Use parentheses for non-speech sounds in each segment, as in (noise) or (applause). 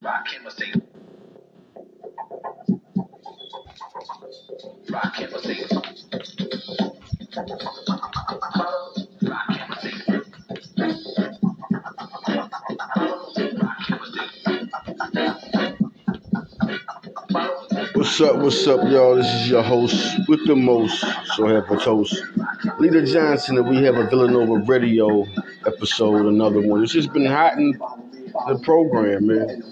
Rockin' Mercedes. Rockin' Mercedes. Rockin' Mercedes. What's up, what's up, y'all? This is your host with the most, so have a toast. Leader Johnson, and we have a Villanova radio episode, another one. It's just been hot in the program, man.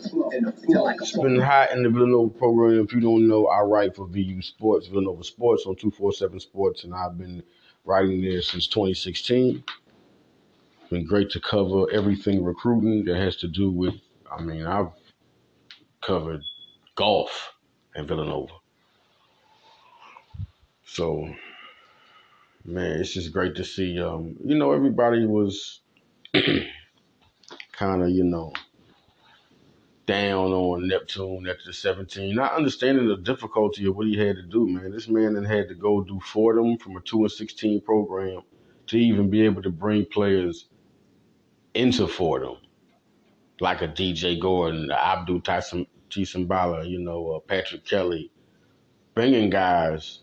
It's been hot in the Villanova program. If you don't know, I write for VU Sports, Villanova Sports on 247 Sports, and I've been writing there since 2016. It's been great to cover everything recruiting that has to do with, I mean, I've covered golf in Villanova. So, man, it's just great to see. Um, you know, everybody was (clears throat) kind of, you know, down on Neptune after the 17, not understanding the difficulty of what he had to do, man. This man then had to go do Fordham from a 2 and 16 program to even be able to bring players into Fordham, like a DJ Gordon, Abdul Tyson, Bala, you know, uh, Patrick Kelly, bringing guys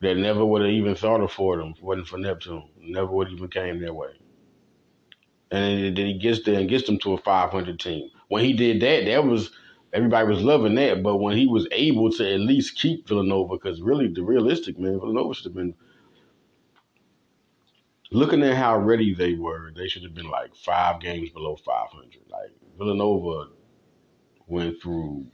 that never would have even thought of Fordham wasn't for Neptune. Never would have even came their way. And then he gets there and gets them to a 500 team. When he did that, that was everybody was loving that. But when he was able to at least keep Villanova, because really the realistic man, Villanova should have been looking at how ready they were. They should have been like five games below 500. Like Villanova went through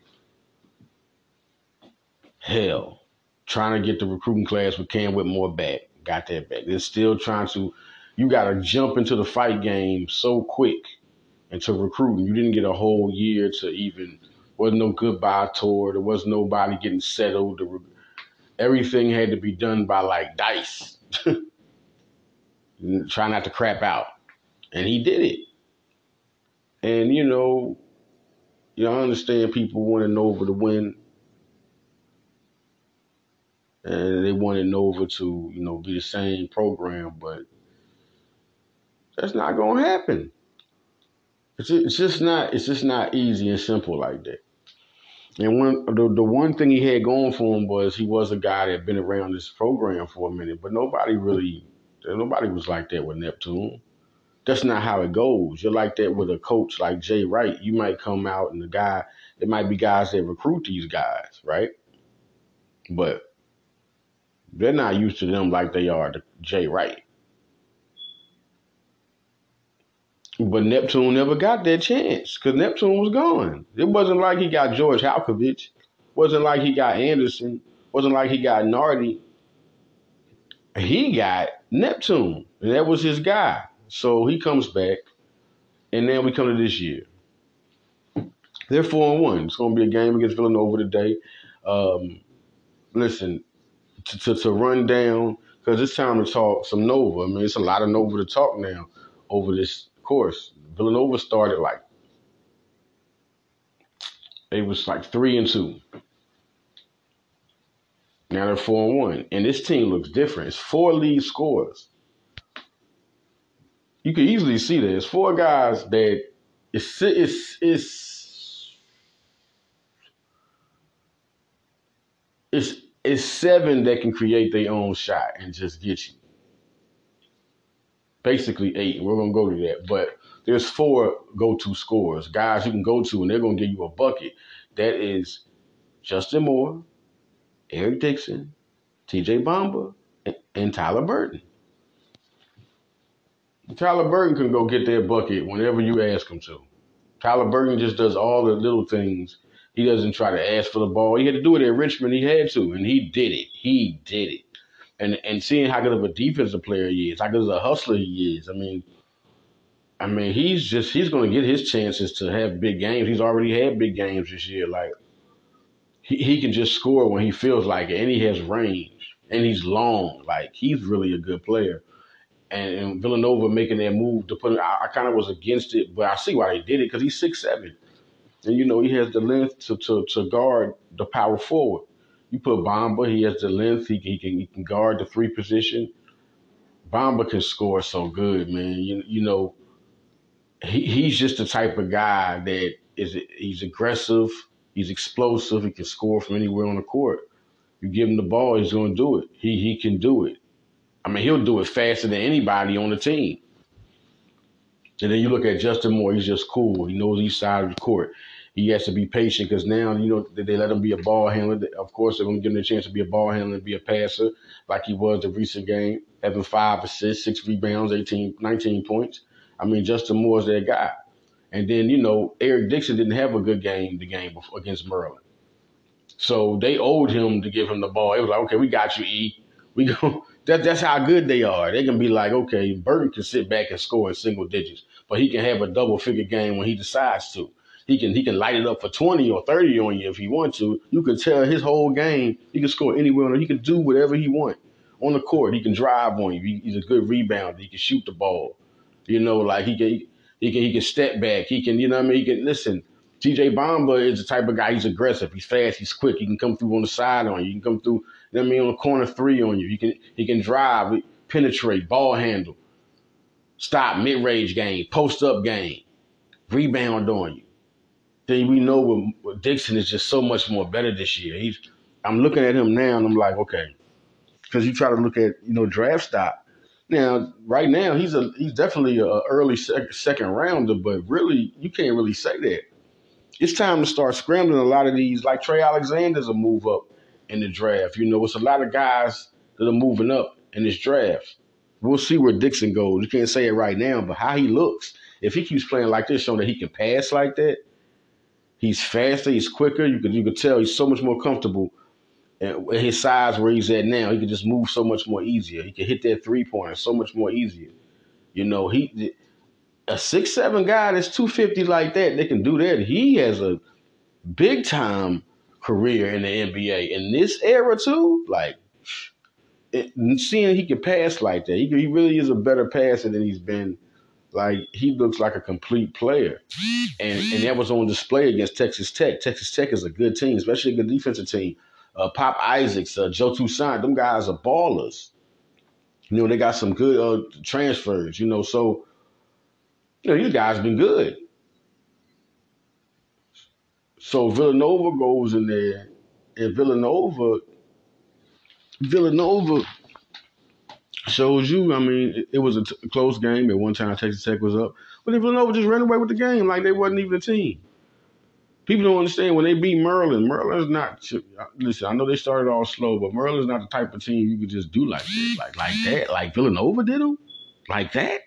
hell trying to get the recruiting class with Cam Whitmore back. Got that back. They're still trying to. You got to jump into the fight game so quick into recruiting. You didn't get a whole year to even. Wasn't no goodbye tour. There was nobody getting settled. Everything had to be done by like dice. (laughs) Try not to crap out, and he did it. And you know, you know, I understand people wanting Nova to win, and they wanted Nova to, you know, be the same program, but that's not gonna happen. It's just, it's just not it's just not easy and simple like that. And one the, the one thing he had going for him was he was a guy that had been around this program for a minute, but nobody really nobody was like that with Neptune. That's not how it goes. You're like that with a coach like Jay Wright. You might come out and the guy, it might be guys that recruit these guys, right? But they're not used to them like they are to Jay Wright. But Neptune never got that chance because Neptune was gone. It wasn't like he got George Halcovage. wasn't like he got Anderson. wasn't like he got Nardi. He got Neptune, and that was his guy. So he comes back, and then we come to this year. They're four and one. It's going to be a game against Villanova today. Um, listen, to, to, to run down because it's time to talk some Nova. I mean, it's a lot of Nova to talk now over this course. Villanova started like they was like three and two. Now they're four and one, and this team looks different. It's four lead scorers. You can easily see that it's four guys that it's it's it's it's it's seven that can create their own shot and just get you. Basically eight. We're gonna go to that, but there's four go-to scorers, guys you can go to, and they're gonna give you a bucket. That is Justin Moore, Eric Dixon, T.J. Bamba, and, and Tyler Burton. Tyler Burton can go get that bucket whenever you ask him to. Tyler Burton just does all the little things. He doesn't try to ask for the ball. He had to do it at Richmond. He had to, and he did it. He did it. And and seeing how good of a defensive player he is, how good of a hustler he is. I mean, I mean, he's just he's going to get his chances to have big games. He's already had big games this year. Like he he can just score when he feels like it, and he has range, and he's long. Like he's really a good player and, and Villanova making that move to put him, I, I kind of was against it, but I see why they did it because he's six seven, and you know he has the length to, to to guard the power forward. You put Bamba, he has the length, he, he can he can guard the three position. Bamba can score so good, man. You you know, he he's just the type of guy that is he's aggressive, he's explosive, he can score from anywhere on the court. You give him the ball, he's going to do it. He he can do it. I mean, he'll do it faster than anybody on the team. And then you look at Justin Moore, he's just cool. He knows each side of the court. He has to be patient because now, you know, they let him be a ball handler. Of course, they're going to give him a chance to be a ball handler and be a passer like he was the recent game, having five assists, six rebounds, 18, 19 points. I mean, Justin Moore's that guy. And then, you know, Eric Dixon didn't have a good game the game before, against Maryland. So they owed him to give him the ball. It was like, okay, we got you, E. We go. (laughs) That, that's how good they are. They can be like, okay, Burton can sit back and score in single digits, but he can have a double figure game when he decides to. He can he can light it up for 20 or 30 on you if he wants to. You can tell his whole game. He can score anywhere. On he can do whatever he wants on the court. He can drive on you. He, he's a good rebounder. He can shoot the ball. You know, like he can he can he can step back. He can you know what I mean. He can listen. TJ Bamba is the type of guy. He's aggressive. He's fast. He's quick. He can come through on the side on you. He can come through. You know I mean on the corner three on you. He can he can drive, penetrate, ball handle, stop mid range game, post up game, rebound on you. Then we know what, what Dixon is just so much more better this year. He's I'm looking at him now and I'm like, okay, because you try to look at you know draft stock. Now, right now, he's a he's definitely a early sec- second rounder, but really, you can't really say that it's time to start scrambling a lot of these. Like Trey Alexander's a move up in the draft. You know, it's a lot of guys that are moving up in this draft. We'll see where Dixon goes. You can't say it right now, but how he looks, if he keeps playing like this, showing that he can pass like that, he's faster, he's quicker. You could you could tell he's so much more comfortable at his size where he's at now. He can just move so much more easier. He can hit that three pointer so much more easier. You know, he a six seven guy that's two fifty like that, they can do that. He has a big time career in the NBA in this era too. Like it, seeing he can pass like that, he, he really is a better passer than he's been. Like he looks like a complete player, and and that was on display against Texas Tech. Texas Tech is a good team, especially a good defensive team. Uh, Pop Isaacs, uh, Joe Toussaint, them guys are ballers. You know they got some good uh, transfers. You know so you know, you guys been good. So Villanova goes in there, and Villanova, Villanova shows you. I mean, it, was a t- close game. At one time, Texas Tech was up, but then Villanova just ran away with the game like they wasn't even a team. People don't understand when they beat Maryland. Maryland's not. Listen, I know they started all slow, but Maryland's not the type of team you could just do like this, like like that, like Villanova did them, like that.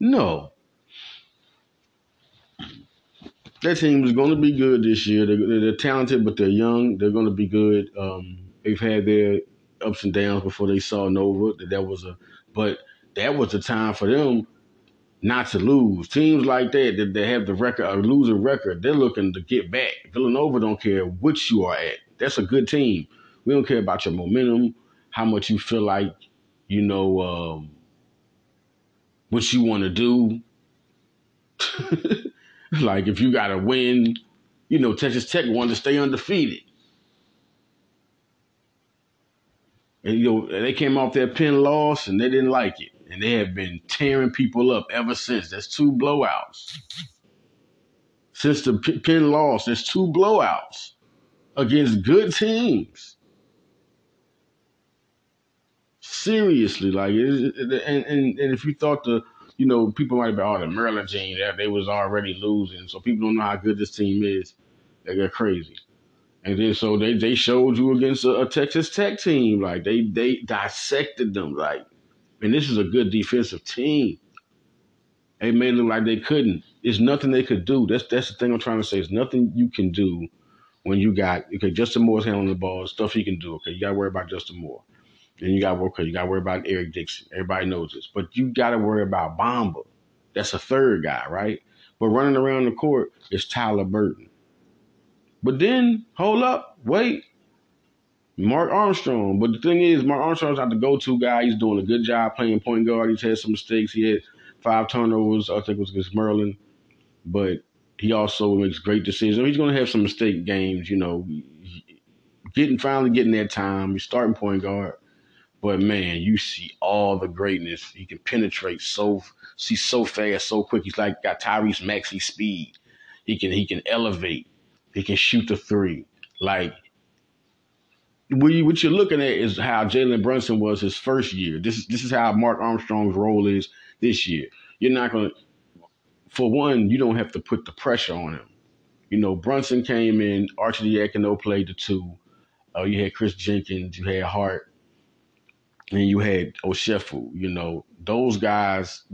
No, that team is going to be good this year. They're, they're, talented, but they're young. They're going to be good. Um, they've had their ups and downs before they saw Nova. That that was a, but that was the time for them not to lose. Teams like that that they have the record, a losing record, they're looking to get back. Villanova don't care which you are at. That's a good team. We don't care about your momentum, how much you feel like, you know, um, what you want to do. (laughs) like if you got to win, you know, Texas Tech wanted to stay undefeated. And you know, they came off their pin loss and they didn't like it. And they have been tearing people up ever since. That's two blowouts. Since the pin loss, there's two blowouts against good teams. Seriously, like, and, and, and if you thought the you know, people might be, oh, the Maryland team, that they was already losing. So people don't know how good this team is. They get crazy. And then so they, they showed you against a, a, Texas Tech team. Like they they dissected them. Like, and this is a good defensive team. They made it look like they couldn't. There's nothing they could do. That's that's the thing I'm trying to say. It's nothing you can do when you got okay, Justin Moore's handling the ball, stuff he can do. Okay, you gotta worry about Justin Moore. Then you got to work. You got to worry about Eric Dixon. Everybody knows this, but you got to worry about Bamba. That's a third guy, right? But running around the court is Tyler Burton. But then, hold up, wait. Mark Armstrong. But the thing is, Mark Armstrong's not the go-to guy. He's doing a good job playing point guard. He's had some mistakes. He had five turnovers. I think it was against Maryland. But he also makes great decisions. He's going to have some mistake games, you know, getting finally getting that time. He's starting point guard. But man, you see all the greatness. He can penetrate so see so fast, so quick. He's like got Tyrese Maxey speed. He can he can elevate. He can shoot the three. Like what, you, what you're looking at is how Jalen Brunson was his first year. This is this is how Mark Armstrong's role is this year. You're not gonna for one, you don't have to put the pressure on him. You know, Brunson came in, Arcidiacono played the two. Uh, you had Kris Jenkins, you had Hart, and you had Ochefu. You know, those guys,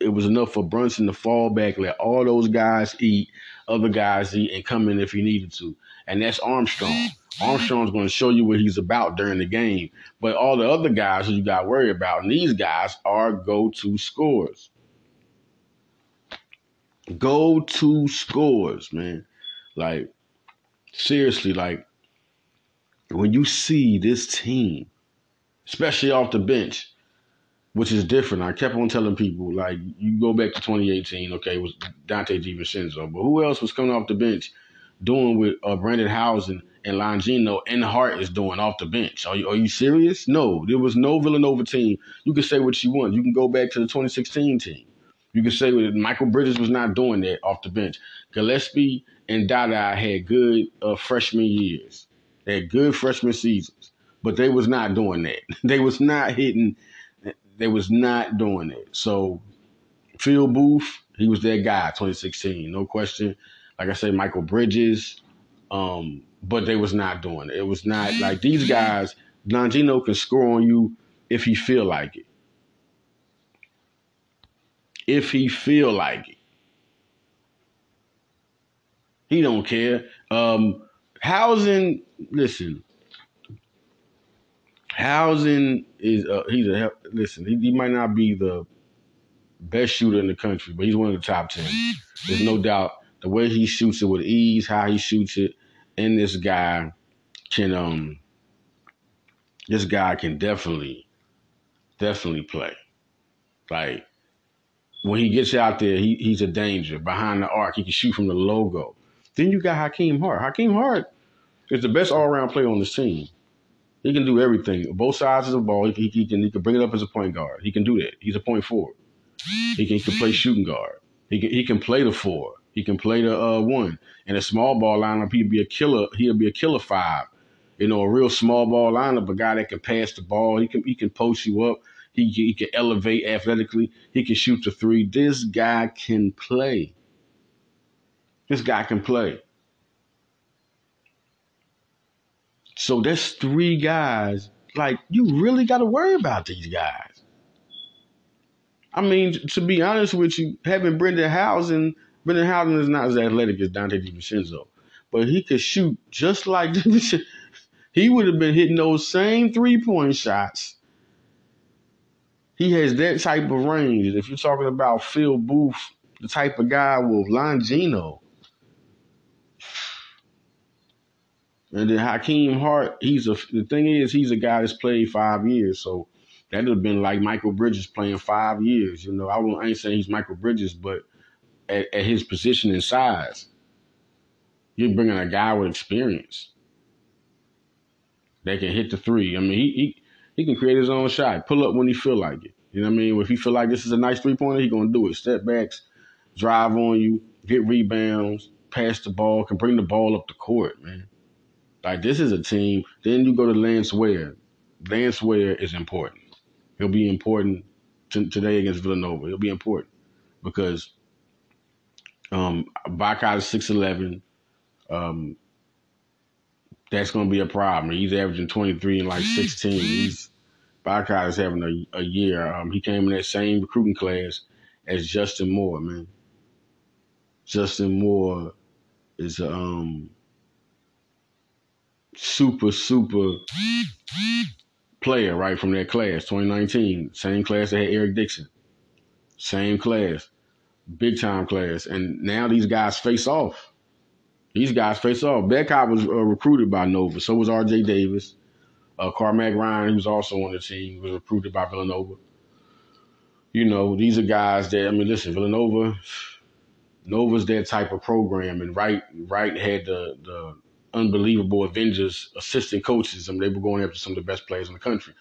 it was enough for Brunson to fall back, let all those guys eat, other guys and come in if he needed to. And that's Armstrong. Armstrong's going to show you what he's about during the game. But all the other guys you got to worry about, and these guys are go-to scores. Go-to scores, man. Like, seriously, like, when you see this team, especially off the bench, which is different. I kept on telling people, like, you go back to 2018, okay, it was Donte DiVincenzo, but who else was coming off the bench doing with uh, Brendan Hausen and Longino and Hart is doing off the bench? Are you, are you serious? No, there was no Villanova team. You can say what you want. You can go back to the 2016 team. You can say that Mikal Bridges was not doing that off the bench. Gillespie and Dada had good uh, freshman years. They had good freshman seasons, but they was not doing that. (laughs) They was not hitting. They was not doing it. So Phil Booth, he was that guy, 2016, no question. Like I said, Mikal Bridges, um, but they was not doing it. It was not like these guys. Longino can score on you if he feel like it. If he feel like it, he don't care. Um, Hausen, listen. Hausen is uh, he's a listen. He, he might not be the best shooter in the country, but he's one of the top ten. There's no doubt the way he shoots it with ease, how he shoots it, and this guy can um this guy can definitely definitely play. Like when he gets out there, he, he's a danger behind the arc. He can shoot from the logo. Then you got Hakim Hart. Hakim Hart is the best all around player on this team. He can do everything. Both sides of the ball. He, he, can he can bring it up as a point guard. He can do that. He's a point forward. He can, he can play shooting guard. He can he can play the four. He can play the uh, one. In a small ball lineup, he'd be a killer. He'll be a killer five. You know, a real small ball lineup, a guy that can pass the ball. He can he can post you up. He he can elevate athletically. He can shoot the three. This guy can play. This guy can play. So there's three guys. Like you really got to worry about these guys. I mean, to be honest with you, having Brendan Hausen, Brendan Hausen is not as athletic as Donte DiVincenzo, but he could shoot just like (laughs) He would have been hitting those same three point shots. He has that type of range. If you're talking about Phil Booth, the type of guy with Longino, And then Hakim Hart, he's a the thing is he's a guy that's played five years, so that'd have been like Mikal Bridges playing five years. You know, I, won't, I ain't saying he's Mikal Bridges, but at, at his position and size, you're bringing a guy with experience that can hit the three. I mean, he he, he can create his own shot, pull up when he feel like it. You know what I mean? If he feel like this is a nice three pointer, he gonna do it. Step backs, drive on you, get rebounds, pass the ball, can bring the ball up the court, man. Like this is a team. Then you go to Lance Ware. Lance Ware is important. He'll be important t- today against Villanova. He'll be important because um, Bacot is six eleven. Um, that's going to be a problem. He's averaging twenty three and like sixteen. He's Bacot is having a, a year. Um, he came in that same recruiting class as Justin Moore. Man, Justin Moore is um super, super player, right, from that class, 2019. Same class that had Eric Dixon. Same class. Big time class. And now these guys face off. These guys face off. Bacot was uh, recruited by Nova. So was RJ Davis. Uh, Cormac Ryan, who was also on the team, was recruited by Villanova. You know, these are guys that, I mean, listen, Villanova, Nova's that type of program. And Wright, Wright had the, the unbelievable Avengers assistant coaches. I mean, they were going after some of the best players in the country.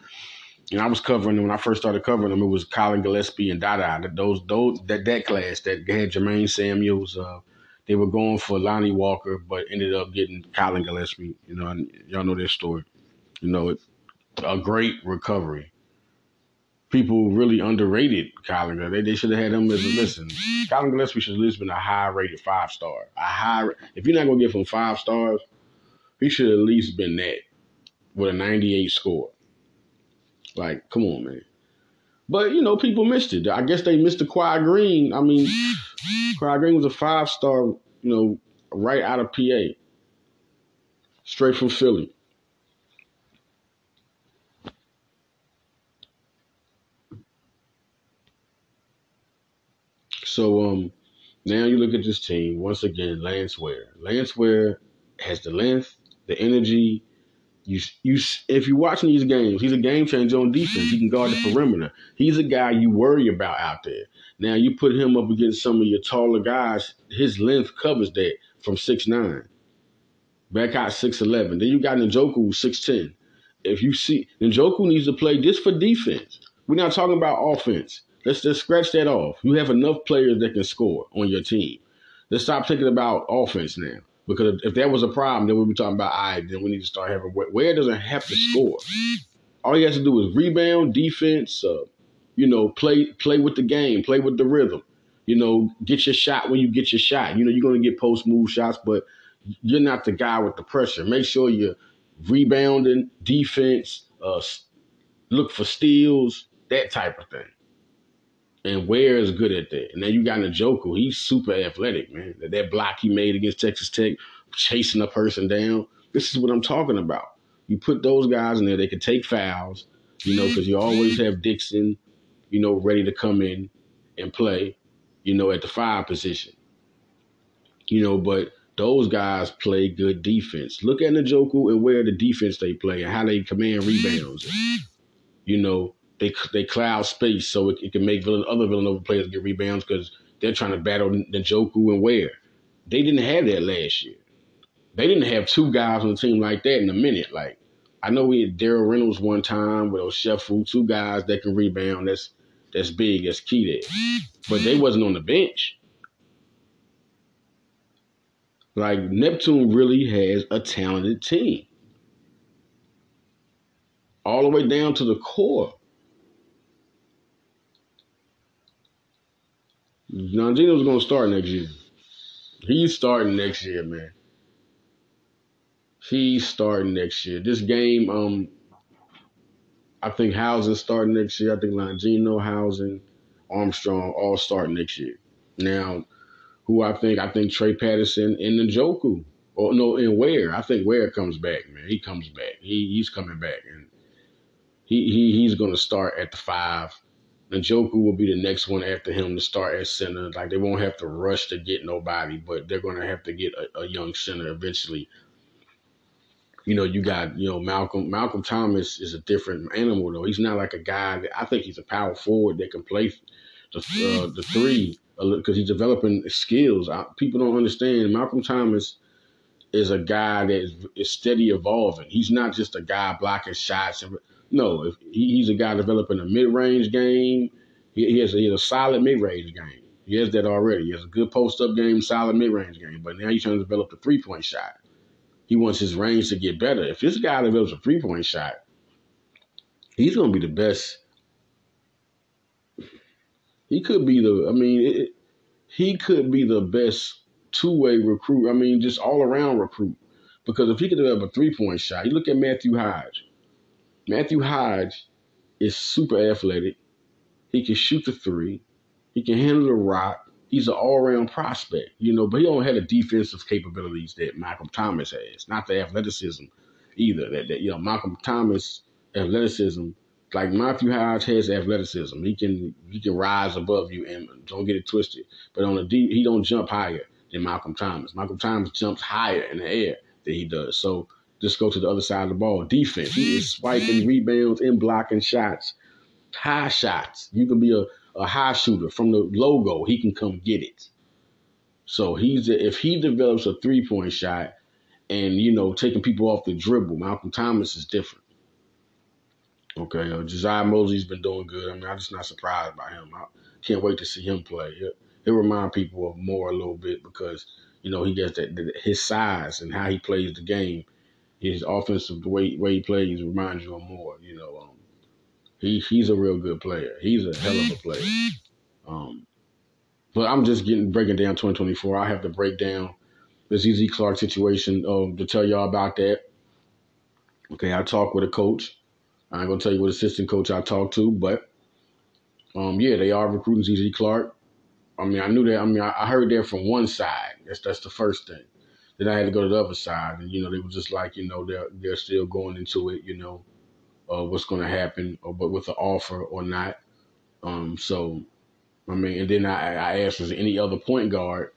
And I was covering them when I first started covering them. It was Collin Gillespie and Dada. Those those that that class that had Jermaine Samuels, uh, They were going for Lonnie Walker, but ended up getting Collin Gillespie. You know, y'all know their story. You know, it, a great recovery. People really underrated Collin. They, they should have had him as a listen. Collin Gillespie should have been a high rated five star. A high. If you're not gonna give him five stars, he should at least been that with a 98 score. Like, come on, man. But you know, people missed it. I guess they missed the Quade Green. I mean, Quade Green was a five star. You know, right out of PA, straight from Philly. So um, now you look at this team once again. Lance Ware. Lance Ware has the length, the energy. You you if you're watching these games, he's a game changer on defense. He can guard the perimeter. He's a guy you worry about out there. Now you put him up against some of your taller guys. His length covers that from six nine. Back out six eleven. Then you got Njoku six ten. If you see Njoku needs to play just for defense. We're not talking about offense. Let's just scratch that off. You have enough players that can score on your team. Let's stop thinking about offense now. Because if that was a problem, then we'd be talking about, all right, then we need to start having where doesn't have to score. All he has to do is rebound, defense, uh, you know, play play with the game, play with the rhythm. You know, get your shot when you get your shot. You know, you're going to get post move shots, but you're not the guy with the pressure. Make sure you're rebounding, defense, uh, look for steals, that type of thing. And Ware is good at that. And then you got Njoku. He's super athletic, man. That, that block he made against Texas Tech, chasing a person down. This is what I'm talking about. You put those guys in there, they can take fouls, you know, because you always have Dixon, you know, ready to come in and play, you know, at the five position. You know, but those guys play good defense. Look at Njoku and where the defense they play and how they command rebounds. You know, they they cloud space so it, it can make Villan, other Villanova players get rebounds because they're trying to battle Njoku and Ware. They didn't have that last year. They didn't have two guys on the team like that in a minute. Like I know we had Darryl Reynolds one time with Ochefu, two guys that can rebound. That's that's big. That's key there. But they wasn't on the bench. Like Neptune really has a talented team. All the way down to the core. Longino's gonna start next year. He's starting next year, man. He's starting next year. This game, um, I think Hausen starting next year. I think Longino, Hausen, Armstrong all start next year. Now, who I think, I think Trey Patterson and Njoku. Or no, and Ware. I think Ware comes back, man. He comes back. He he's coming back. And he he he's gonna start at the five. Njoku will be the next one after him to start at center. Like they won't have to rush to get nobody, but they're going to have to get a, a, young center eventually. You know, you got you know Malcolm. Malcolm Thomas is a different animal though. He's not like a guy that I think he's a power forward that can play the uh, the three because he's developing skills. I, people don't understand Malcolm Thomas is a guy that is, is steady evolving. He's not just a guy blocking shots and no, if he's a guy developing a mid-range game. He, has a, he has a solid mid-range game. He has that already. He has a good post-up game, solid mid-range game. But now he's trying to develop the three-point shot. He wants his range to get better. If this guy develops a three-point shot, he's going to be the best. He could be the. I mean, it, he could be the best two-way recruit. I mean, just all-around recruit. Because if he could develop a three-point shot, you look at Matthew Hodge. Matthew Hodge is super athletic. He can shoot the three. He can handle the rock. He's an all-around prospect, you know, but he don't have the defensive capabilities that Malcolm Thomas has. Not the athleticism either. That, that you know, Malcolm Thomas athleticism, like Matthew Hodge has athleticism. He can he can rise above you and don't get it twisted. But on the he don't jump higher than Malcolm Thomas. Malcolm Thomas jumps higher in the air than he does. So just go to the other side of the ball. Defense. He is spiking rebounds and blocking shots. High shots. You can be a, a high shooter from the logo. He can come get it. So he's a, if he develops a three point shot and you know taking people off the dribble, Malcolm Thomas is different. Okay, uh, Josiah Moseley's been doing good. I mean, I'm just not surprised by him. I can't wait to see him play. He'll, he'll remind people of more a little bit because You know, he gets that, that his size and how he plays the game. His offensive the way way he plays reminds you of more. You know, um, he he's a real good player. He's a hell of a player. Um, but I'm just getting breaking down 2024. I have to break down the ZZ Clark situation um, to tell y'all about that. Okay, I talked with a coach. I ain't gonna tell you what assistant coach I talked to, but um, yeah, they are recruiting ZZ Clark. I mean, I knew that. I mean, I, I heard that from one side. That's that's the first thing. Then I had to go to the other side, and you know, they were just like, you know, they're they're still going into it. You know, uh, what's going to happen, or but with the offer or not. Um, so, I mean, and then I, I asked, was there any other point guard?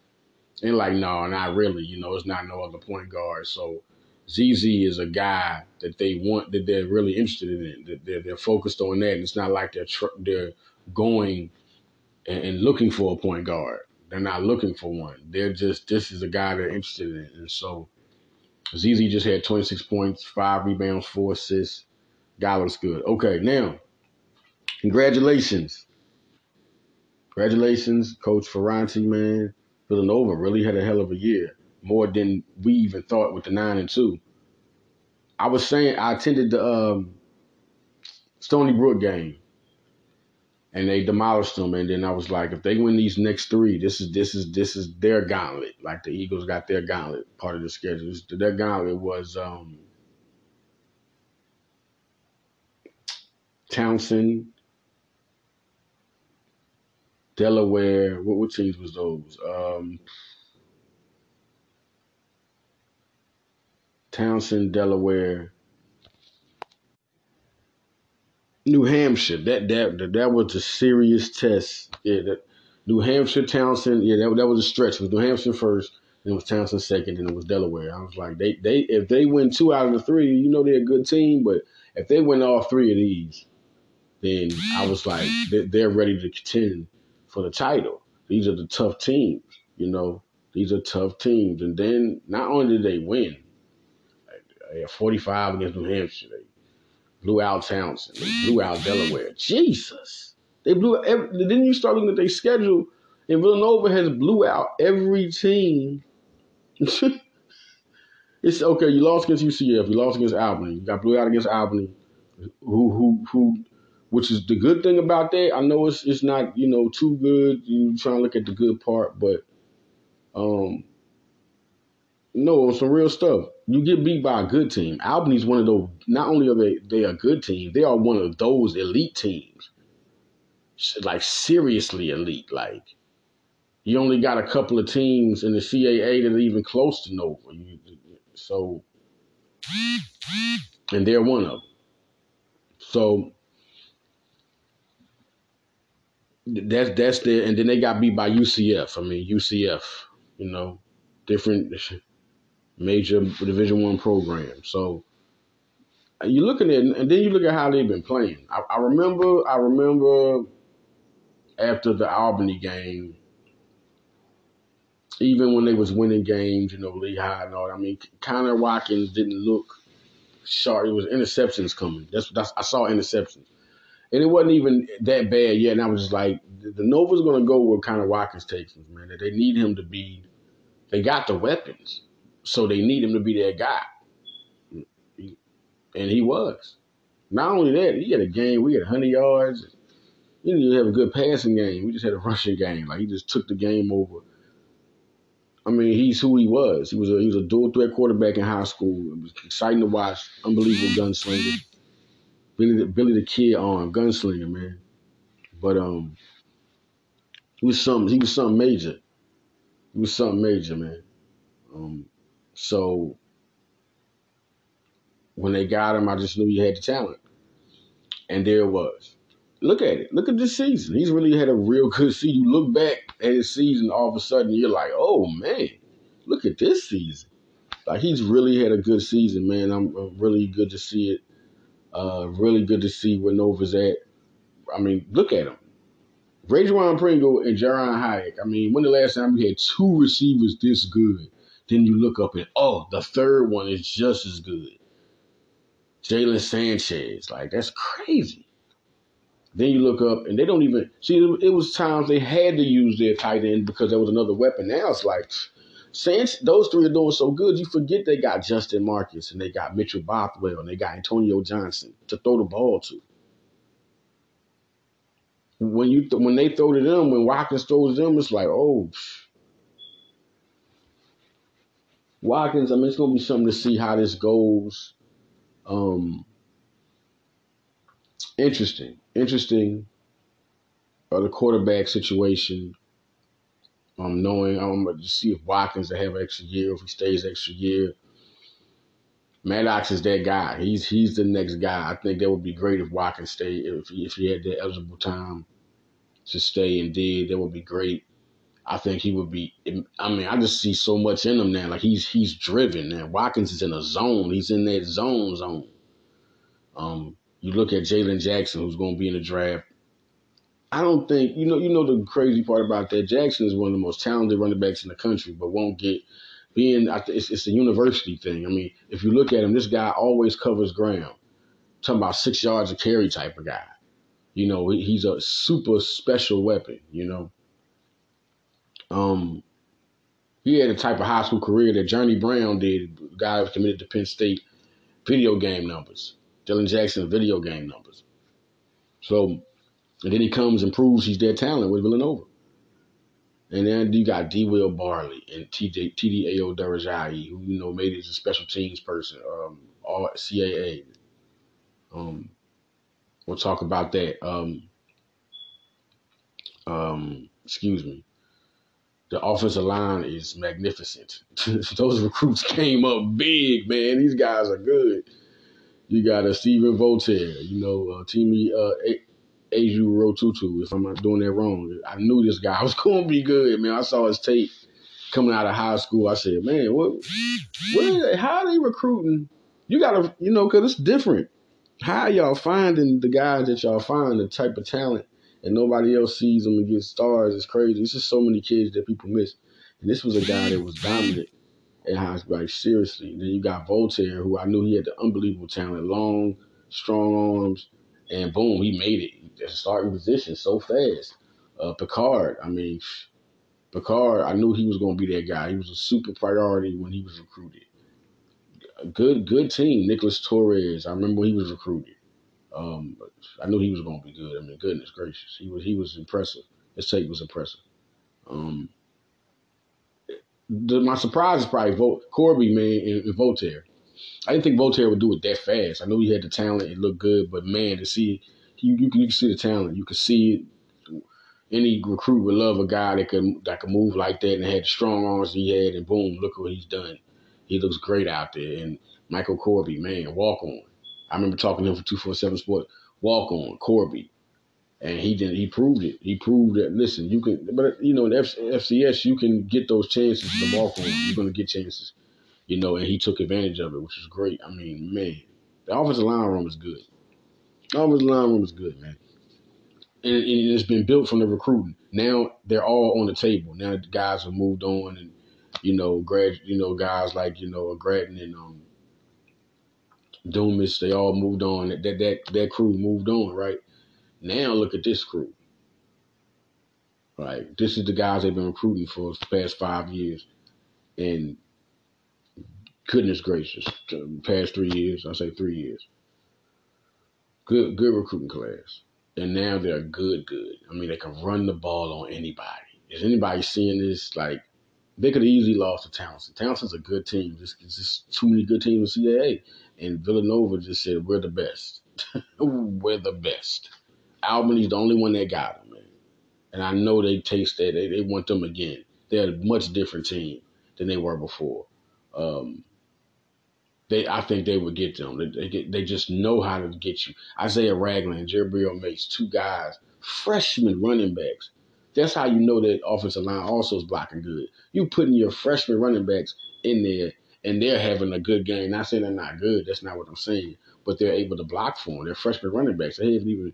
And like, no, not really. You know, it's not no other point guard. So, ZZ is a guy that they want, that they're really interested in. That they're, they're focused on that. And it's not like they're tr- they're going and, and looking for a point guard. They're not looking for one. They're just this is a guy they're interested in. And so, ZZ just had 26 points, five rebounds, four assists. Guy looks good. Okay, now, congratulations. Congratulations, Coach Ferrante, man. Villanova really had a hell of a year, more than we even thought with the nine and two. I was saying I attended the um, Stony Brook game, and they demolished them. And then I was like, if they win these next three, this is this is this is their gauntlet. Like the Eagles got their gauntlet part of the schedule. Their gauntlet was um, Townsend, Delaware. What, what teams was those? Um, Townsend, Delaware, New Hampshire. That that that, was a serious test. Yeah, that, New Hampshire, Townsend. Yeah, that, that was a stretch. It was New Hampshire first, then it was Townsend second, and it was Delaware. I was like, they they if they win two out of the three, you know they're a good team. But if they win all three of these, then I was like, they- they're ready to contend for the title. These are the tough teams, you know. These are tough teams. And then not only did they win, they had 45 against New Hampshire. They blew out Townsend. They blew out Delaware. Jesus. They blew every, then you start looking at their schedule, and Villanova has blew out every team. (laughs) it's okay, you lost against UCF, you lost against Albany, you got blew out against Albany, who who who which is the good thing about that. I know it's it's not, you know, too good. You trying to look at the good part, but um no, some real stuff. You get beat by a good team. Albany's one of those. Not only are they they a good team, they are one of those elite teams. Like seriously elite. Like you only got a couple of teams in the CAA that are even close to Nova. So, and they're one of them. So that's that's there. And then they got beat by UCF. I mean UCF. You know, different (laughs) major Division One program. So you're looking at, and then you look at how they've been playing. I, I remember, I remember after the Albany game, even when they was winning games, you know, Lehigh and all. I mean, Connor Watkins didn't look sharp. It was interceptions coming. That's, that's I saw interceptions, and it wasn't even that bad yet. And I was just like, the Nova's to go where Connor Watkins takes them, man. They need him to be. They got the weapons, so they need him to be their guy, and he was. Not only that, he had a game. We had 100 yards. He didn't even have a good passing game. We just had a rushing game. Like he just took the game over. I mean, he's who he was. He was a he was a dual threat quarterback in high school. It was exciting to watch. Unbelievable gunslinger. Billy the Billy the Kid on gunslinger, man. But um, he was something. He was something major. He was something major, man. Um, so when they got him, I just knew he had the talent, and there it was. Look at it. Look at this season. He's really had a real (laughs) good season. You look back at his season, all of a sudden you're like, oh man, look at this season. Like he's really had a good season, man. I'm uh, really good to see it. Uh, really good to see where Nova's at. I mean, look at him. Rayjoun Pringle and Jaaron Hayek. I mean, when the last time we had two receivers this good? Then you look up and oh, the third one is just as good. Jalen Sanchez. Like that's crazy. Then you look up and they don't even see. It was times they had to use their tight end because there was another weapon. Now it's like Since those three are doing so good, you forget they got Justin Marcus and they got Mitchell Bothwell and they got Antonio Johnson to throw the ball to. When you th- when they throw to them, when Watkins throws to them, it's like, oh. Watkins. I mean, it's gonna be something to see how this goes. Um, interesting, interesting. Uh, the quarterback situation. Um, knowing I'm gonna see if Watkins will have an extra year, if he stays extra year. Maddox is that guy. He's he's the next guy. I think that would be great if Watkins stayed. If he, if he had that eligible time to stay and did, that would be great. I think he would be. I mean, I just see so much in him now. Like he's he's driven now. Watkins is in a zone. He's in that zone zone. Um, you look at Jalen Jackson, who's going to be in the draft. I don't think you know. You know the crazy part about that. Jackson is one of the most talented running backs in the country, but won't get being. It's, it's a university thing. I mean, if you look at him, this guy always covers ground. talking about six yards of carry type of guy. You know, he's a super special weapon. You know, um, he had a type of high school career that Journey Brown did. The guy was committed to Penn State. Video game numbers. Dylan Jackson video game numbers. So and then he comes and proves he's their talent with Villanova. And then you got D. Will Barley and TD Ayo-Durojaiye, who you know made it as a special teams person, um, all CAA. Um, we'll talk about that. Um, um, excuse me. The offensive line is magnificent. (laughs) Those recruits came up big, man. These guys are good. You got a Stephen Voltaire, you know, uh, Timi uh, Aju Rotutu, if I'm not doing that wrong. I knew this guy (laughs) was going to be good, man. I saw his tape coming out of high school. I said, man, what, what how are they recruiting? You got to, you know, because it's different. How y'all finding the guys that y'all find, the type of talent, and nobody else sees them and gets stars? It's crazy. It's just so many kids that people miss. And this was a guy that was dominant at high school, like seriously. Then you got Voltaire, who I knew he had the unbelievable talent, long, strong arms, and boom, he made it starting position so fast. Uh, Picard, I mean, Picard, I knew he was going to be that guy. He was a super priority when he was recruited. A good, good team. Nicholas Torres, I remember he was recruited. Um, I knew he was going to be good. I mean, goodness gracious, he was he was impressive. His tape was impressive. Um, the, my surprise is probably Vol- Corby, man, and, and Voltaire. I didn't think Voltaire would do it that fast. I knew he had the talent; it looked good, but man, to see you, you, can, you can see the talent. You can see any recruit would love a guy that could that could move like that and had the strong arms he had, and boom, look what he's done. He looks great out there. And Michael Corby, man, walk on. I remember talking to him for two four seven sports. Walk on Corby, and he did. He proved it. He proved that. Listen, you can, but you know, in FCS, you can get those chances to walk on. You're gonna get chances, you know, and he took advantage of it, which is great. I mean, man, the offensive line room is good. The Offensive line room is good, man. And, and, it's been built from the recruiting. Now they're all on the table. Now the guys have moved on, and you know, grad, you know, guys like you know, Grattan and um, Dumas, they all moved on. That that that crew moved on, right? Now look at this crew. Right, this is the guys they've been recruiting for the past five years, and goodness gracious, past three years, I say three years good good recruiting class. And now they're good, good. I mean, they can run the ball on anybody. Is anybody seeing this? Like, they could have easily lost to Towson. Towson's a good team. Just, just too many good teams in CAA. And Villanova just said, we're the best. (laughs) we're the best. Albany's the only one that got them, man. And I know they taste that. They, they want them again. They're a much different team than they were before. Um, they I think they would get them. They, they, get, they just know how to get you. Isaiah Ragland, Jerry Mates, two guys, freshman running backs. That's how you know that offensive line also is blocking good. You putting your freshman running backs in there and they're having a good game. Not saying they're not good. That's not what I'm saying. But they're able to block for them. They're freshman running backs. They haven't even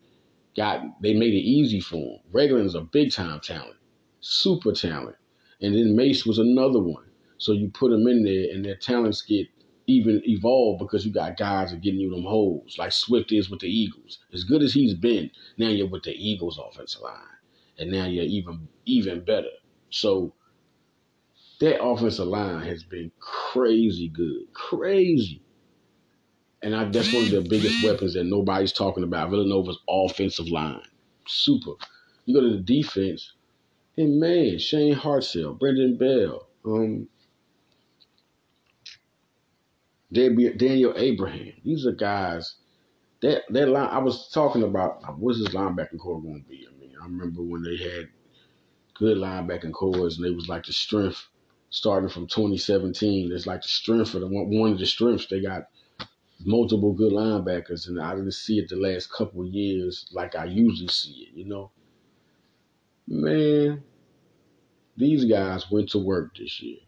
got. They made it easy for them. Ragland's a big time talent, super talent, and then Mace was another one. So you put them in there, and their talents get even evolve because you got guys that getting you them holes, like Swift is with the Eagles. As good as he's been, now you're with the Eagles offensive line. And now you're even even better. So that offensive line has been crazy good, crazy. And I, that's one of the biggest weapons that nobody's talking about. Villanova's offensive line, super. You go to the defense, and man, Shane Hartzell, Brendan Bell, um, Daniel Abraham. These are guys that that line. I was talking about what's his linebacking core going to be. I remember when they had good linebacking cores, and they was like the strength starting from 2017. It's like the strength of the one of the strengths. They got multiple good linebackers, and I didn't see it the last couple of years like I usually see it. You know, man, these guys went to work this year.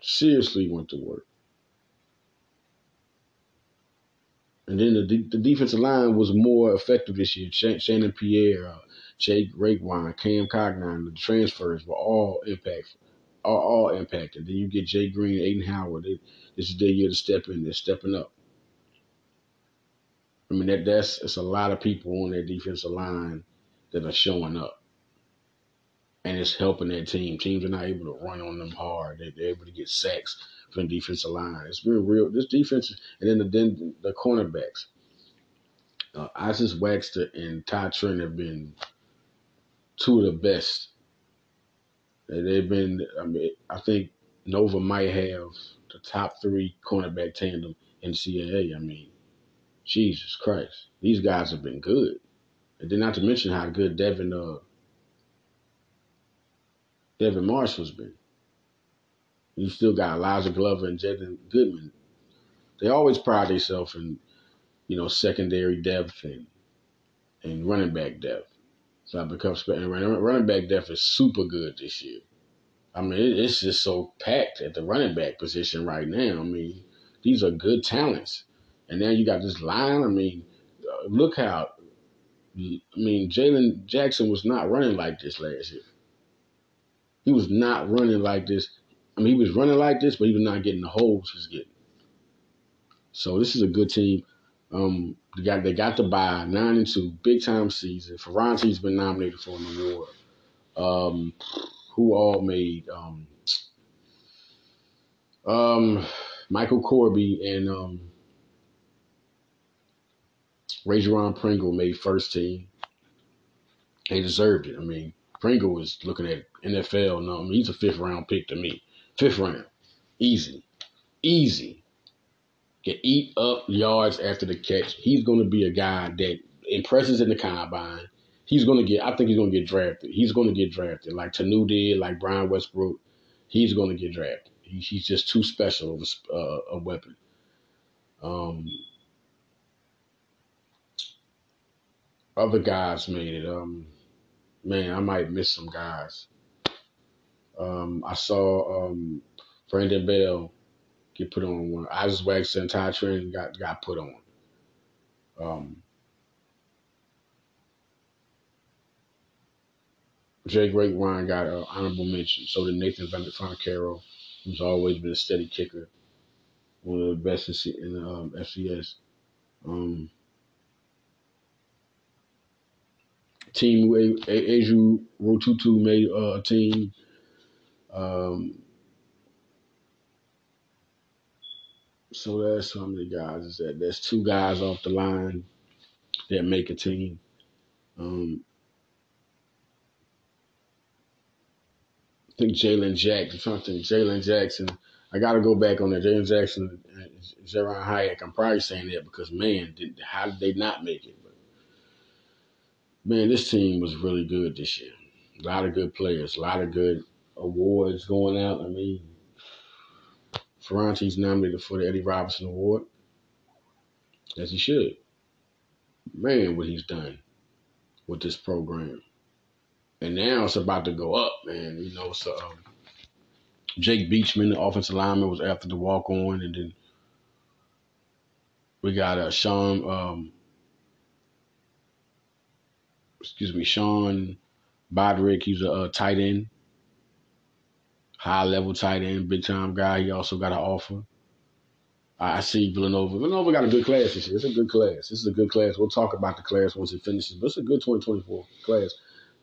Seriously, went to work. And then the, the defensive line was more effective this year. Shannon Pierre, uh, Jake Rakewein, Cam Cognon, the transfers were all impactful, all, all impacted. Then you get Jay Green, Aiden Howard. They, this is their year to step in. They're stepping up. I mean, that that's it's a lot of people on that defensive line that are showing up, and it's helping that team. Teams are not able to run on them hard. They, they're able to get sacks from the defensive line. It's been real. This defense, and then the then the cornerbacks. Uh, Isis Waxter and Ty Trent have been two of the best. They've been. I mean, I think Nova might have the top three cornerback tandem in CAA. I mean, Jesus Christ, these guys have been good. And then not to mention how good Devin uh Devin Marshall's been. You still got Elijah Glover and Jaden Goodman. They always pride themselves in, you know, secondary depth and and running back depth. So I become and running back depth is super good this year. I mean, it's just so packed at the running back position right now. I mean, these are good talents. And now you got this line. I mean, uh, look how. I mean, Jalen Jackson was not running like this last year. He was not running like this. I mean, he was running like this, but he was not getting the holes he's getting. So this is a good team. Um, they got they got to buy nine and two, big time season. Ferrante's been nominated for an award. Um, who all made um, um, Michael Corby and um, Rayjoun Pringle made first team. They deserved it. I mean, Pringle was looking at NFL. No, I mean, he's a fifth round pick to me. Fifth round. Easy. Easy. Can eat up yards after the catch. He's going to be a guy that impresses in the combine. He's going to get, I think he's going to get drafted. He's going to get drafted like Tanu did, like Brian Westbrook. He's going to get drafted. He, he's just too special of a, uh, a weapon. Um, other guys made it. Um, man, I might miss some guys. Um, I saw um, Brandon Bell get put on one. Isaac Wax and Ty Trent got got put on. Um, Jake Rakewein got an honorable mention. So did Nathan Fontecaro, who's always been a steady kicker, one of the best in, in um, FCS. Um, Team Asia Rotutu made uh, a team. Um, so that's how many guys is that? There's two guys off the line that make a team. Um, I think Jalen Jackson. Think Jalen Jackson. I got to go back on that. Jalen Jackson, Jaaron Hayek. I'm probably saying that because man, did, how did they not make it? man, this team was really good this year. A lot of good players, a lot of good awards going out. I mean, Ferrante's nominated for the Eddie Robinson Award, as he should. Man, what he's done with this program. And now it's about to go up, man. You know, so um, Jake Beachman, the offensive lineman, was after the walk on, and then we got uh, Sean um, excuse me, Sean Bodrick. He's a, a tight end, high level tight end, big time guy. He also got an offer. I see Villanova. Villanova got a good class this year. It's a good class. This is a good class. We'll talk about the class once it finishes, but it's a good 2024 class,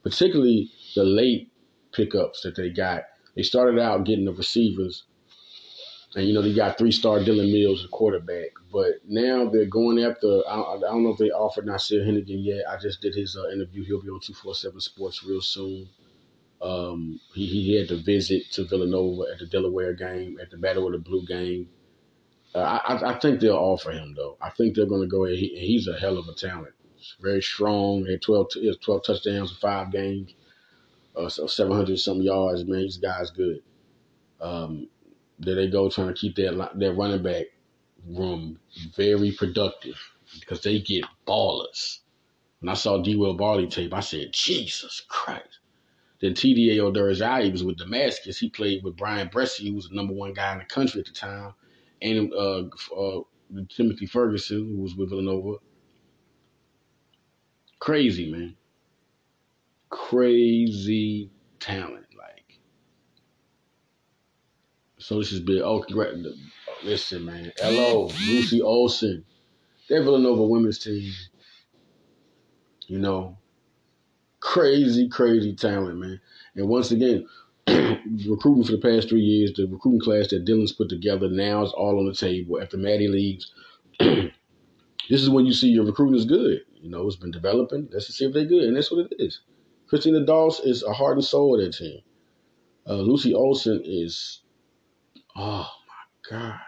particularly the late pickups that they got. They started out getting the receivers, and you know they got three star Dylan Mills, the quarterback. But now they're going after. I, I don't know if they offered Nasir Hennigan yet. I just did his uh, interview. He'll be on two four seven Sports real soon. Um, he, he had to visit to Villanova at the Delaware game, at the Battle of the Blue game. Uh, I, I think they'll offer him though. I think they're going to go ahead. He, he's a hell of a talent. He's very strong. Had 12, he has 12 touchdowns in five games, uh, so 700 something yards. Man, this guy's good. Um, there they go trying to keep that that running back room very productive because they get ballers. When I saw D. Will Barley tape, I said, Jesus Christ. Then TD Ayo-Durojaiye was with Damascus. He played with Bryan Bresee, who was the number one guy in the country at the time, and uh, uh, Timothy Ferguson, who was with Villanova. Crazy, man. Crazy talent. Like, so this has been, oh, congrats. Listen, man. Hello, Lucy Olsen. That Villanova women's team, you know, crazy, crazy talent, man. And once again, (clears throat) recruiting for the past three years, the recruiting class that Dillon's put together now is all on the table. After Maddie leaves, this is when you see your recruiting is good. You know, it's been developing. Let's see if they're good, and that's what it is. Christina Doss is a heart and soul of that team. Uh, Lucy Olsen is, oh my god,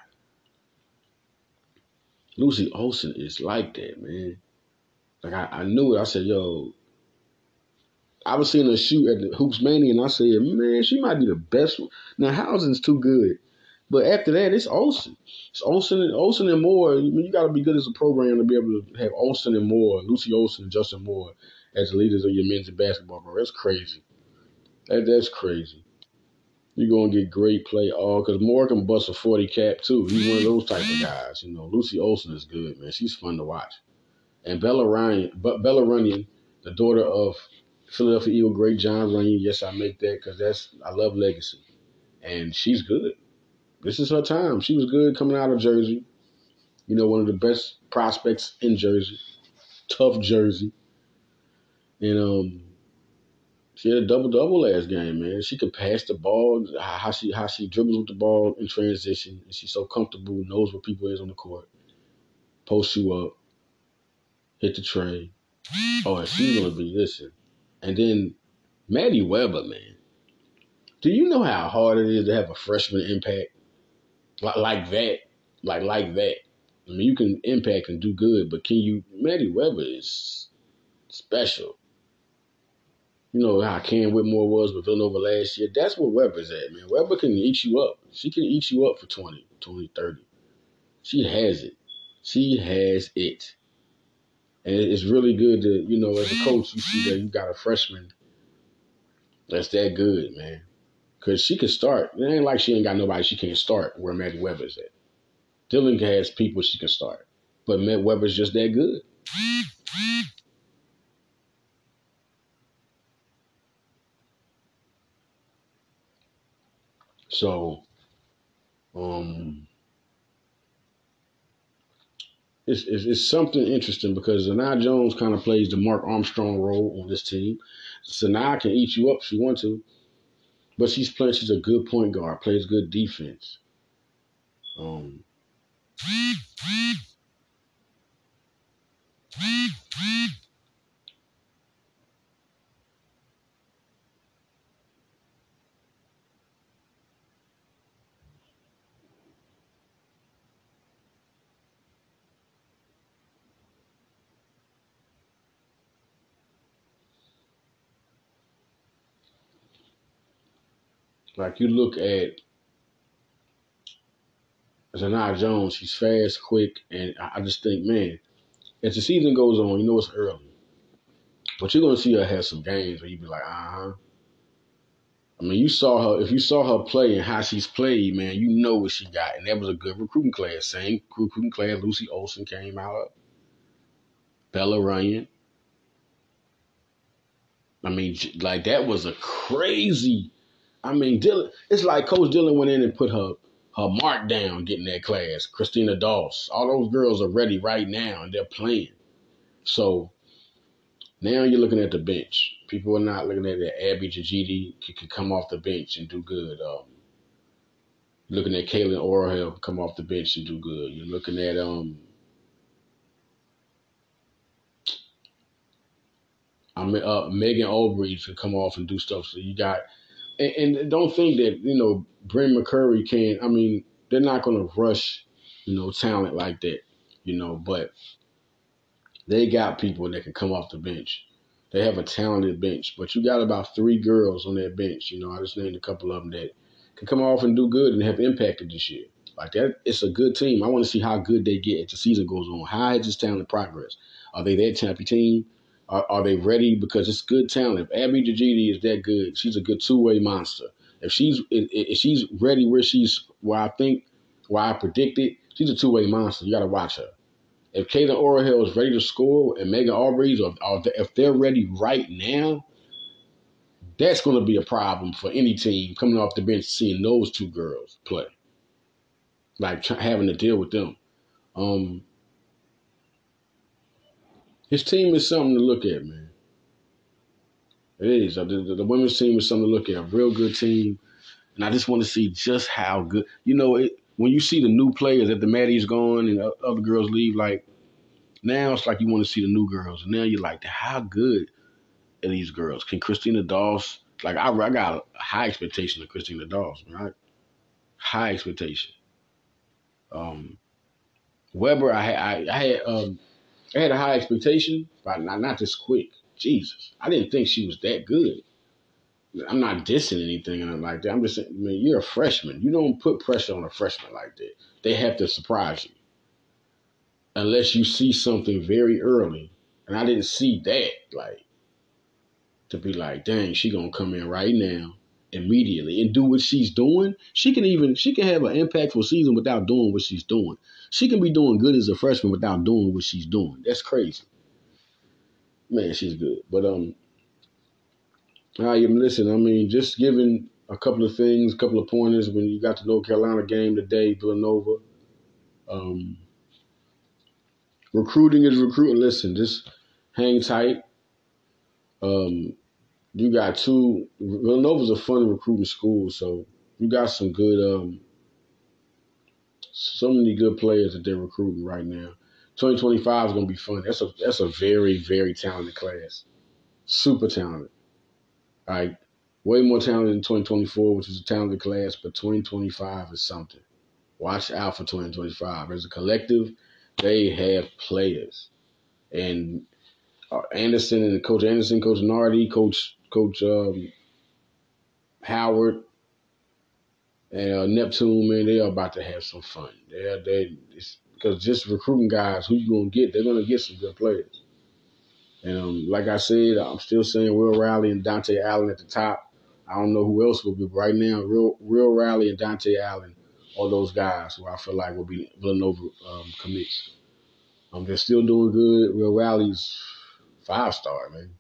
Lucy Olsen is like that, man. Like I, I knew it. I said, yo, I was seeing her shoot at the Hoops Mania, and I said, man, she might be the best. One. Now Hausen's too good, but after that, it's Olson. It's Olson and Olson and Moore. I mean, you got to be good as a program to be able to have Olson and Moore, Lucy Olsen and Justin Moore as leaders of your men's basketball program. That's crazy. That that's crazy. You're gonna get great play all because Moore can bust a 40 cap too. He's one of those type of guys. You know, Lucy Olsen is good, man. She's fun to watch. And Bella Ryan, but Bella Runyan, the daughter of Philadelphia Eagle great Jon Runyan. Yes, I make that because that's I love legacy, and she's good. This is her time. She was good coming out of Jersey. You know, one of the best prospects in Jersey. Tough Jersey. And um, she had a double double last game, man. She could pass the ball, how she how she dribbles with the ball in transition, and she's so comfortable, knows where people is on the court. Post you up, hit the tray. Oh, and she's gonna be listen. And then Maddie Weber, man. Do you know how hard it is to have a freshman impact like, like that? Like like that. I mean, you can impact and do good, but can you? Maddie Weber is special. You know how Cam Whitmore was with Villanova last year? That's where Weber's at, man. Weber can eat you up. She can eat you up for 20, 20, 30. She has it. She has it. And it's really good to, you know, as a coach, you see that you got a freshman that's that good, man. Because she can start. It ain't like she ain't got nobody she can't start where Maddie Weber's at. Dillon has people she can start. But Matt Weber's just that good. So, um, it's, it's, it's something interesting because Zanai Jones kind of plays the Mark Armstrong role on this team. Zanai can eat you up if she wants to, but she's playing. She's a good point guard, plays good defense. Um, like you look at Zanai Jones, she's fast, quick, and I just think, man, as the season goes on, you know it's early, but you're gonna see her have some games where you be like, uh huh. I mean, you saw her. If you saw her play and how she's played, man, you know what she got, and that was a good recruiting class. Same recruiting class. Lucy Olsen came out. Bella Runyan. I mean, like that was a crazy. I mean, Dillon. It's like Coach Dillon went in and put her her mark down, getting that class. Christina Doss. All those girls are ready right now, and they're playing. So Now you're looking at the bench. People are not looking at that Abby Jajidi could, could come off the bench and do good. Um, looking at Kaylin Orhel come off the bench and do good. You're looking at um I mean, uh, Megan Aubrey to come off and do stuff. So you got, and, and don't think that you know Bryn McCurry can. I mean, they're not going to rush, you know, talent like that, you know. But they got people that can come off the bench. They have a talented bench, but you got about three girls on that bench. You know, I just named a couple of them that can come off and do good and have impacted this year. Like that, it's a good team. I want to see how good they get as the season goes on. How has this talent progress? Are they that type of team? Are, are they ready? Because it's good talent. If Abby Jajidi is that good, she's a good two way monster. If she's if, she's ready where she's where I think where I predicted, she's a two way monster. You got to watch her. If Kaylin Orhel is ready to score and Megan Aubrey's, or, or if they're ready right now, that's going to be a problem for any team coming off the bench seeing those two girls play. Like having to deal with them. Um, his team is something to look at, man. It is. The, the, the women's team is something to look at. A real good team. And I just want to see just how good. You know, it, when you see the new players that the Maddie's gone and other girls leave, like now it's like you want to see the new girls. And now you're like, how good are these girls? Can Christina Dawes, like I, I got a high expectation of Christina Dawes, right? High expectation. Um, Weber, I, I, I had um, I had a high expectation, but not, not this quick. Jesus, I didn't think she was that good. I'm not dissing anything and like that. I'm just saying, I mean, you're a freshman. You don't put pressure on a freshman like that. They have to surprise you. Unless you see something very early. And I didn't see that, like, to be like, dang, she gonna come in right now, immediately, and do what she's doing. She can even she can have an impactful season without doing what she's doing. She can be doing good as a freshman without doing what she's doing. That's crazy. Man, she's good. But um I am listen, I mean, just giving a couple of things, a couple of pointers when you got the North Carolina game today, Villanova. Um, recruiting is recruiting. Listen, just hang tight. Um, you got two. Villanova's a fun recruiting school, so you got some good, um, so many good players that they're recruiting right now. 2025 is gonna be fun. That's a that's a very very talented class, super talented. Like way more talented than 2024, which is a talented class, but 2025 is something. Watch out for 2025. As a collective, they have players. And uh, Anderson and Coach Anderson, Coach Nardi, Coach Coach um, Howard, and uh, Neptune, man, they are about to have some fun. They're they because just recruiting guys, who you gonna get? They're gonna get some good players. And um, like I said, I'm still saying Will Riley and Dante Allen at the top. I don't know who else will be right now. Real, Real Riley and Dante Allen are those guys who I feel like will be Villanova um, commits. Um, they're still doing good. Real Riley's five star, man.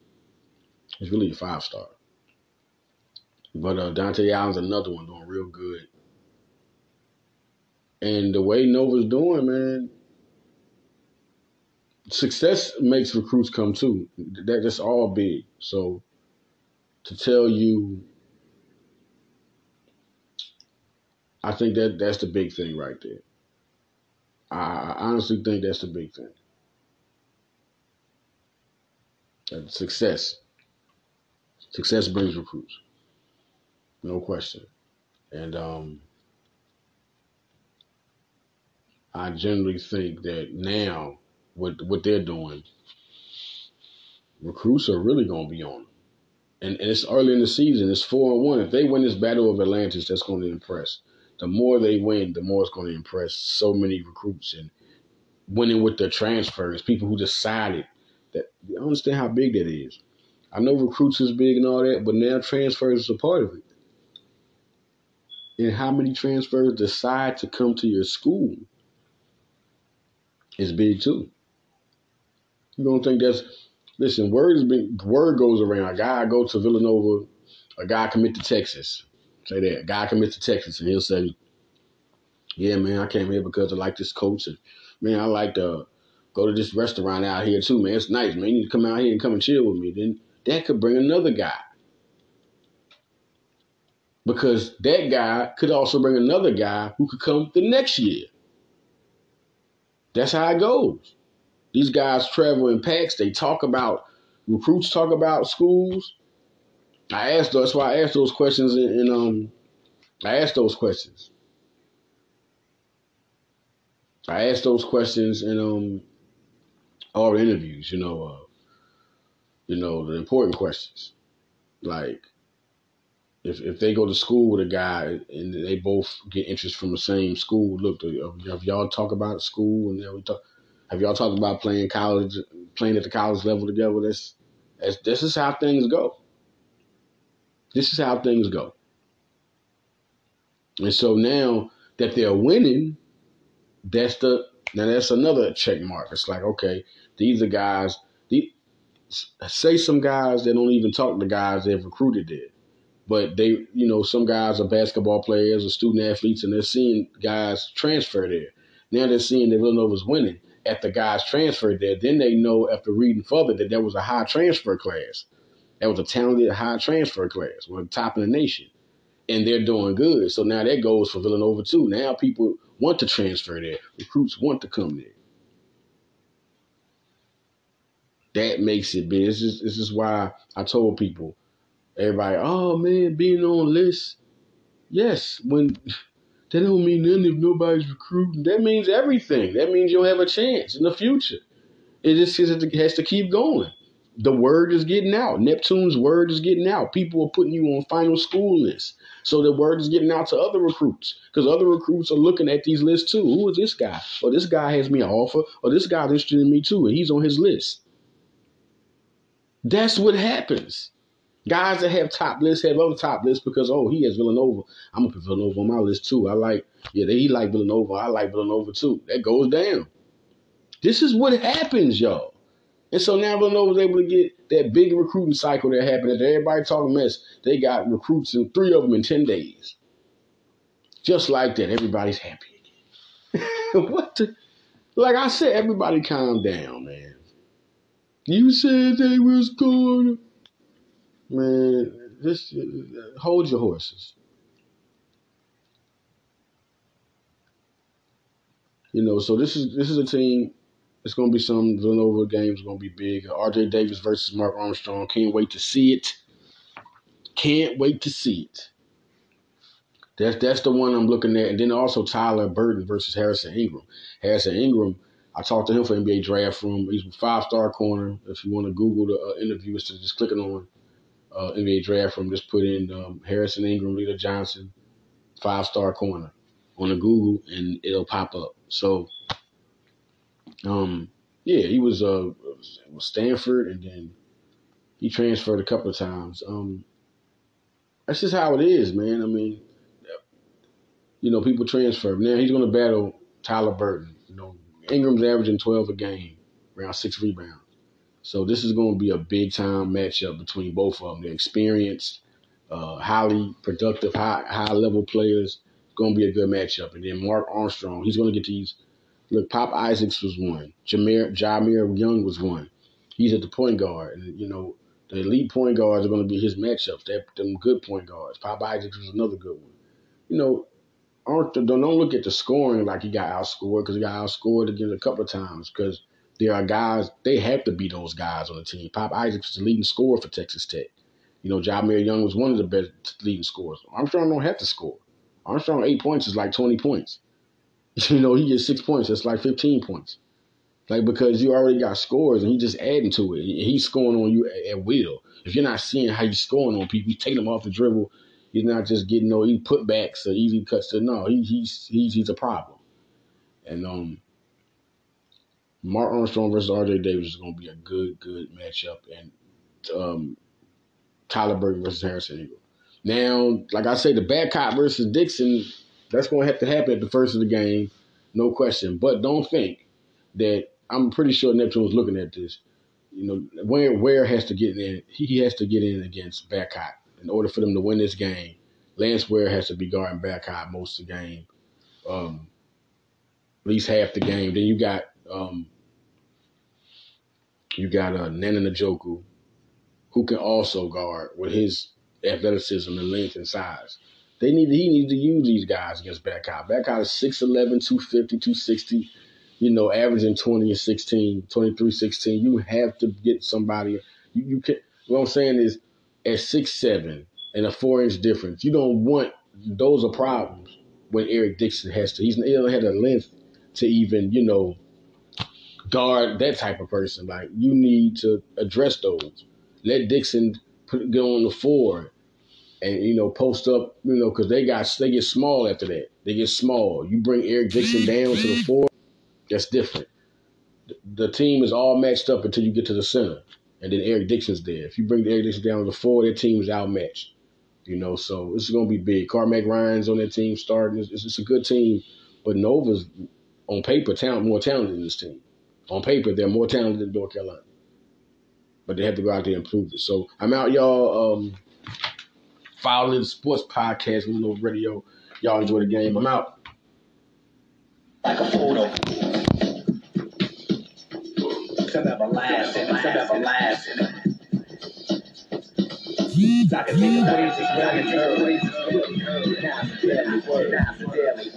He's really a five star. But uh, Dante Allen's another one doing real good. And the way Nova's doing, man, success makes recruits come too. That, that's all big. So to tell you, I think that that's the big thing right there. I, honestly think that's the big thing. Success. Success brings recruits. No question. And um, I generally think that now what what they're doing, recruits are really going to be on them. And, and it's early in the season. It's four and one. If they win this battle of Atlantis, that's going to impress. The more they win, the more it's going to impress so many recruits and winning with their transfers. People who decided that I understand how big that is. I know recruits is big and all that, but now transfers is a part of it. And how many transfers decide to come to your school is big too. You don't think that's listen, word is been word goes around. A guy go to Villanova, a guy commit to Texas. Say that. A guy commit to Texas and he'll say, Yeah, man, I came here because I like this coach and man, I like to go to this restaurant out here too, man. It's nice, man. You need to come out here and come and chill with me. Then that could bring another guy. Because that guy could also bring another guy who could come the next year. That's how it goes. These guys travel in packs. They talk about recruits talk about schools. I asked that's why I asked those questions and um I asked those questions. I asked those questions in um all the interviews, you know, uh, you know, the important questions. Like if if they go to school with a guy and they both get interest from the same school, look, have y'all talk about school and then we talk have y'all talked about playing college playing at the college level together? That's that's this is how things go. This is how things go. And so now that they're winning, that's the now that's another check mark. It's like, okay, these are guys. These, say some guys that don't even talk to guys they've recruited there, but they, you know, some guys are basketball players or student athletes, and they're seeing guys transfer there. Now they're seeing that Villanova's winning at the guys transferred there. Then they know after reading further that there was a high transfer class. That was a talented high transfer class, one top in the nation and they're doing good. So now that goes for Villanova too. Now people want to transfer there. Recruits want to come there. That makes it big. This is this is why I told people, everybody, oh man, being on lists. Yes, when (laughs) that don't mean nothing if nobody's recruiting. That means everything. That means you'll have a chance in the future. It just has to keep going the word is getting out. Neptune's word is getting out. People are putting you on final school lists. So the word is getting out to other recruits because other recruits are looking at these lists too. Who is this guy? Or this guy has me an offer. Or this guy's interested in me too, and he's on his list. That's what happens. Guys that have top lists have other top lists because oh he has Villanova. I'm gonna put Villanova on my list too. I like yeah he like Villanova. I like Villanova too. That goes down. This is what happens, y'all. And so now Villanova was able to get that big recruiting cycle that happened. That everybody talking mess. They got recruits in three of them in ten days. Just like that, everybody's happy again. (laughs) what? The, like I said, everybody calm down, man. You said they was going. Man, just uh, hold your horses. You know, so this is this is a team it's going to be some Villanova games going to be big. RJ Davis versus Mark Armstrong. Can't wait to see it. Can't wait to see it. That's that's the one I'm looking at. And then also Tyler Burton versus Harrison Ingram. Harrison Ingram, I talked to him for NBA Draft Room. He's a five star corner. If you want to Google the uh, interview, it's just clicking on uh, NBA Draft Room. Just put in um, Harrison Ingram, Leader Johnson, five star corner on the Google, and it'll pop up. So um, yeah, he was uh was Stanford, and then he transferred a couple of times. Um, that's just how it is, man. I mean, you know, people transfer. Now he's going to battle Tyler Burton. You know, Ingram's averaging 12 a game, around six rebounds. So this is going to be a big time matchup between both of them. They're experienced, uh, highly productive, high high level players. It's going to be a good matchup. And then Mark Armstrong, he's going to get these Look, Pop Isaacs was one. Jameer Jahmir Young was one. He's at the point guard, and you know the elite point guards are going to be his matchups. They're them good point guards. Pop Isaacs was another good one. You know, aren't the, don't look at the scoring like he got outscored because he got outscored again a couple of times because there are guys they have to be those guys on the team. Pop Isaacs the leading scorer for Texas Tech. You know, Jahmir Young was one of the best leading scorers. Armstrong don't have to score. Armstrong eight points is like twenty points. (laughs) You know, he gets six points. That's like 15 points. Like, because you already got scores and he just adding to it. He's scoring on you at, at will. If you're not seeing how he's scoring on people, you take them off the dribble. He's not just getting no easy putbacks or easy cuts to no. He, he's he's he's a problem. And um, Mark Armstrong versus RJ Davis is going to be a good good matchup. And um, Tyler Burton versus Harrison Ingram. Now, like I say, the Bacot versus Dixon that's going to have to happen at the first of the game, no question. But don't think that I'm pretty sure Neptune was looking at this. You know, Ware, Ware has to get in. He has to get in against Bacot in order for them to win this game. Lance Ware has to be guarding Bacot most of the game, um, at least half the game. Then you got um, You got uh, Nnanna Njoku, who can also guard with his athleticism and length and size. They need he needs to use these guys against Bacot. Bacot is 6'11, 250, 260, you know, averaging 20 and 16, 23, 16. You have to get somebody. You, you can what I'm saying is at six seven and a four inch difference, you don't want those are problems when Eric Dixon has to. He's he doesn't have the length to even, you know, guard that type of person. Like you need to address those. Let Dixon put go on the four and you know post up. You know because they got they get small after that. They get small. You bring Eric Dixon down to the four. That's different. The, the team is all matched up until you get to the center, and then Eric Dixon's there. If you bring the Eric Dixon down to four, their team is outmatched. You know, so this is gonna be big. Cormac Ryan's on that team starting. It's, it's, it's a good team, but Nova's on paper talent more talented than this team. On paper, they're more talented than North Carolina, but they have to go out there and prove it. So I'm out, y'all. Um, following the sports podcast, with little radio. Y'all enjoy the game. I'm out. Like a photo. Some everlasting, some everlasting. I can take a crazy, I can take a crazy. Now it's a deadly word, now it's a deadly word.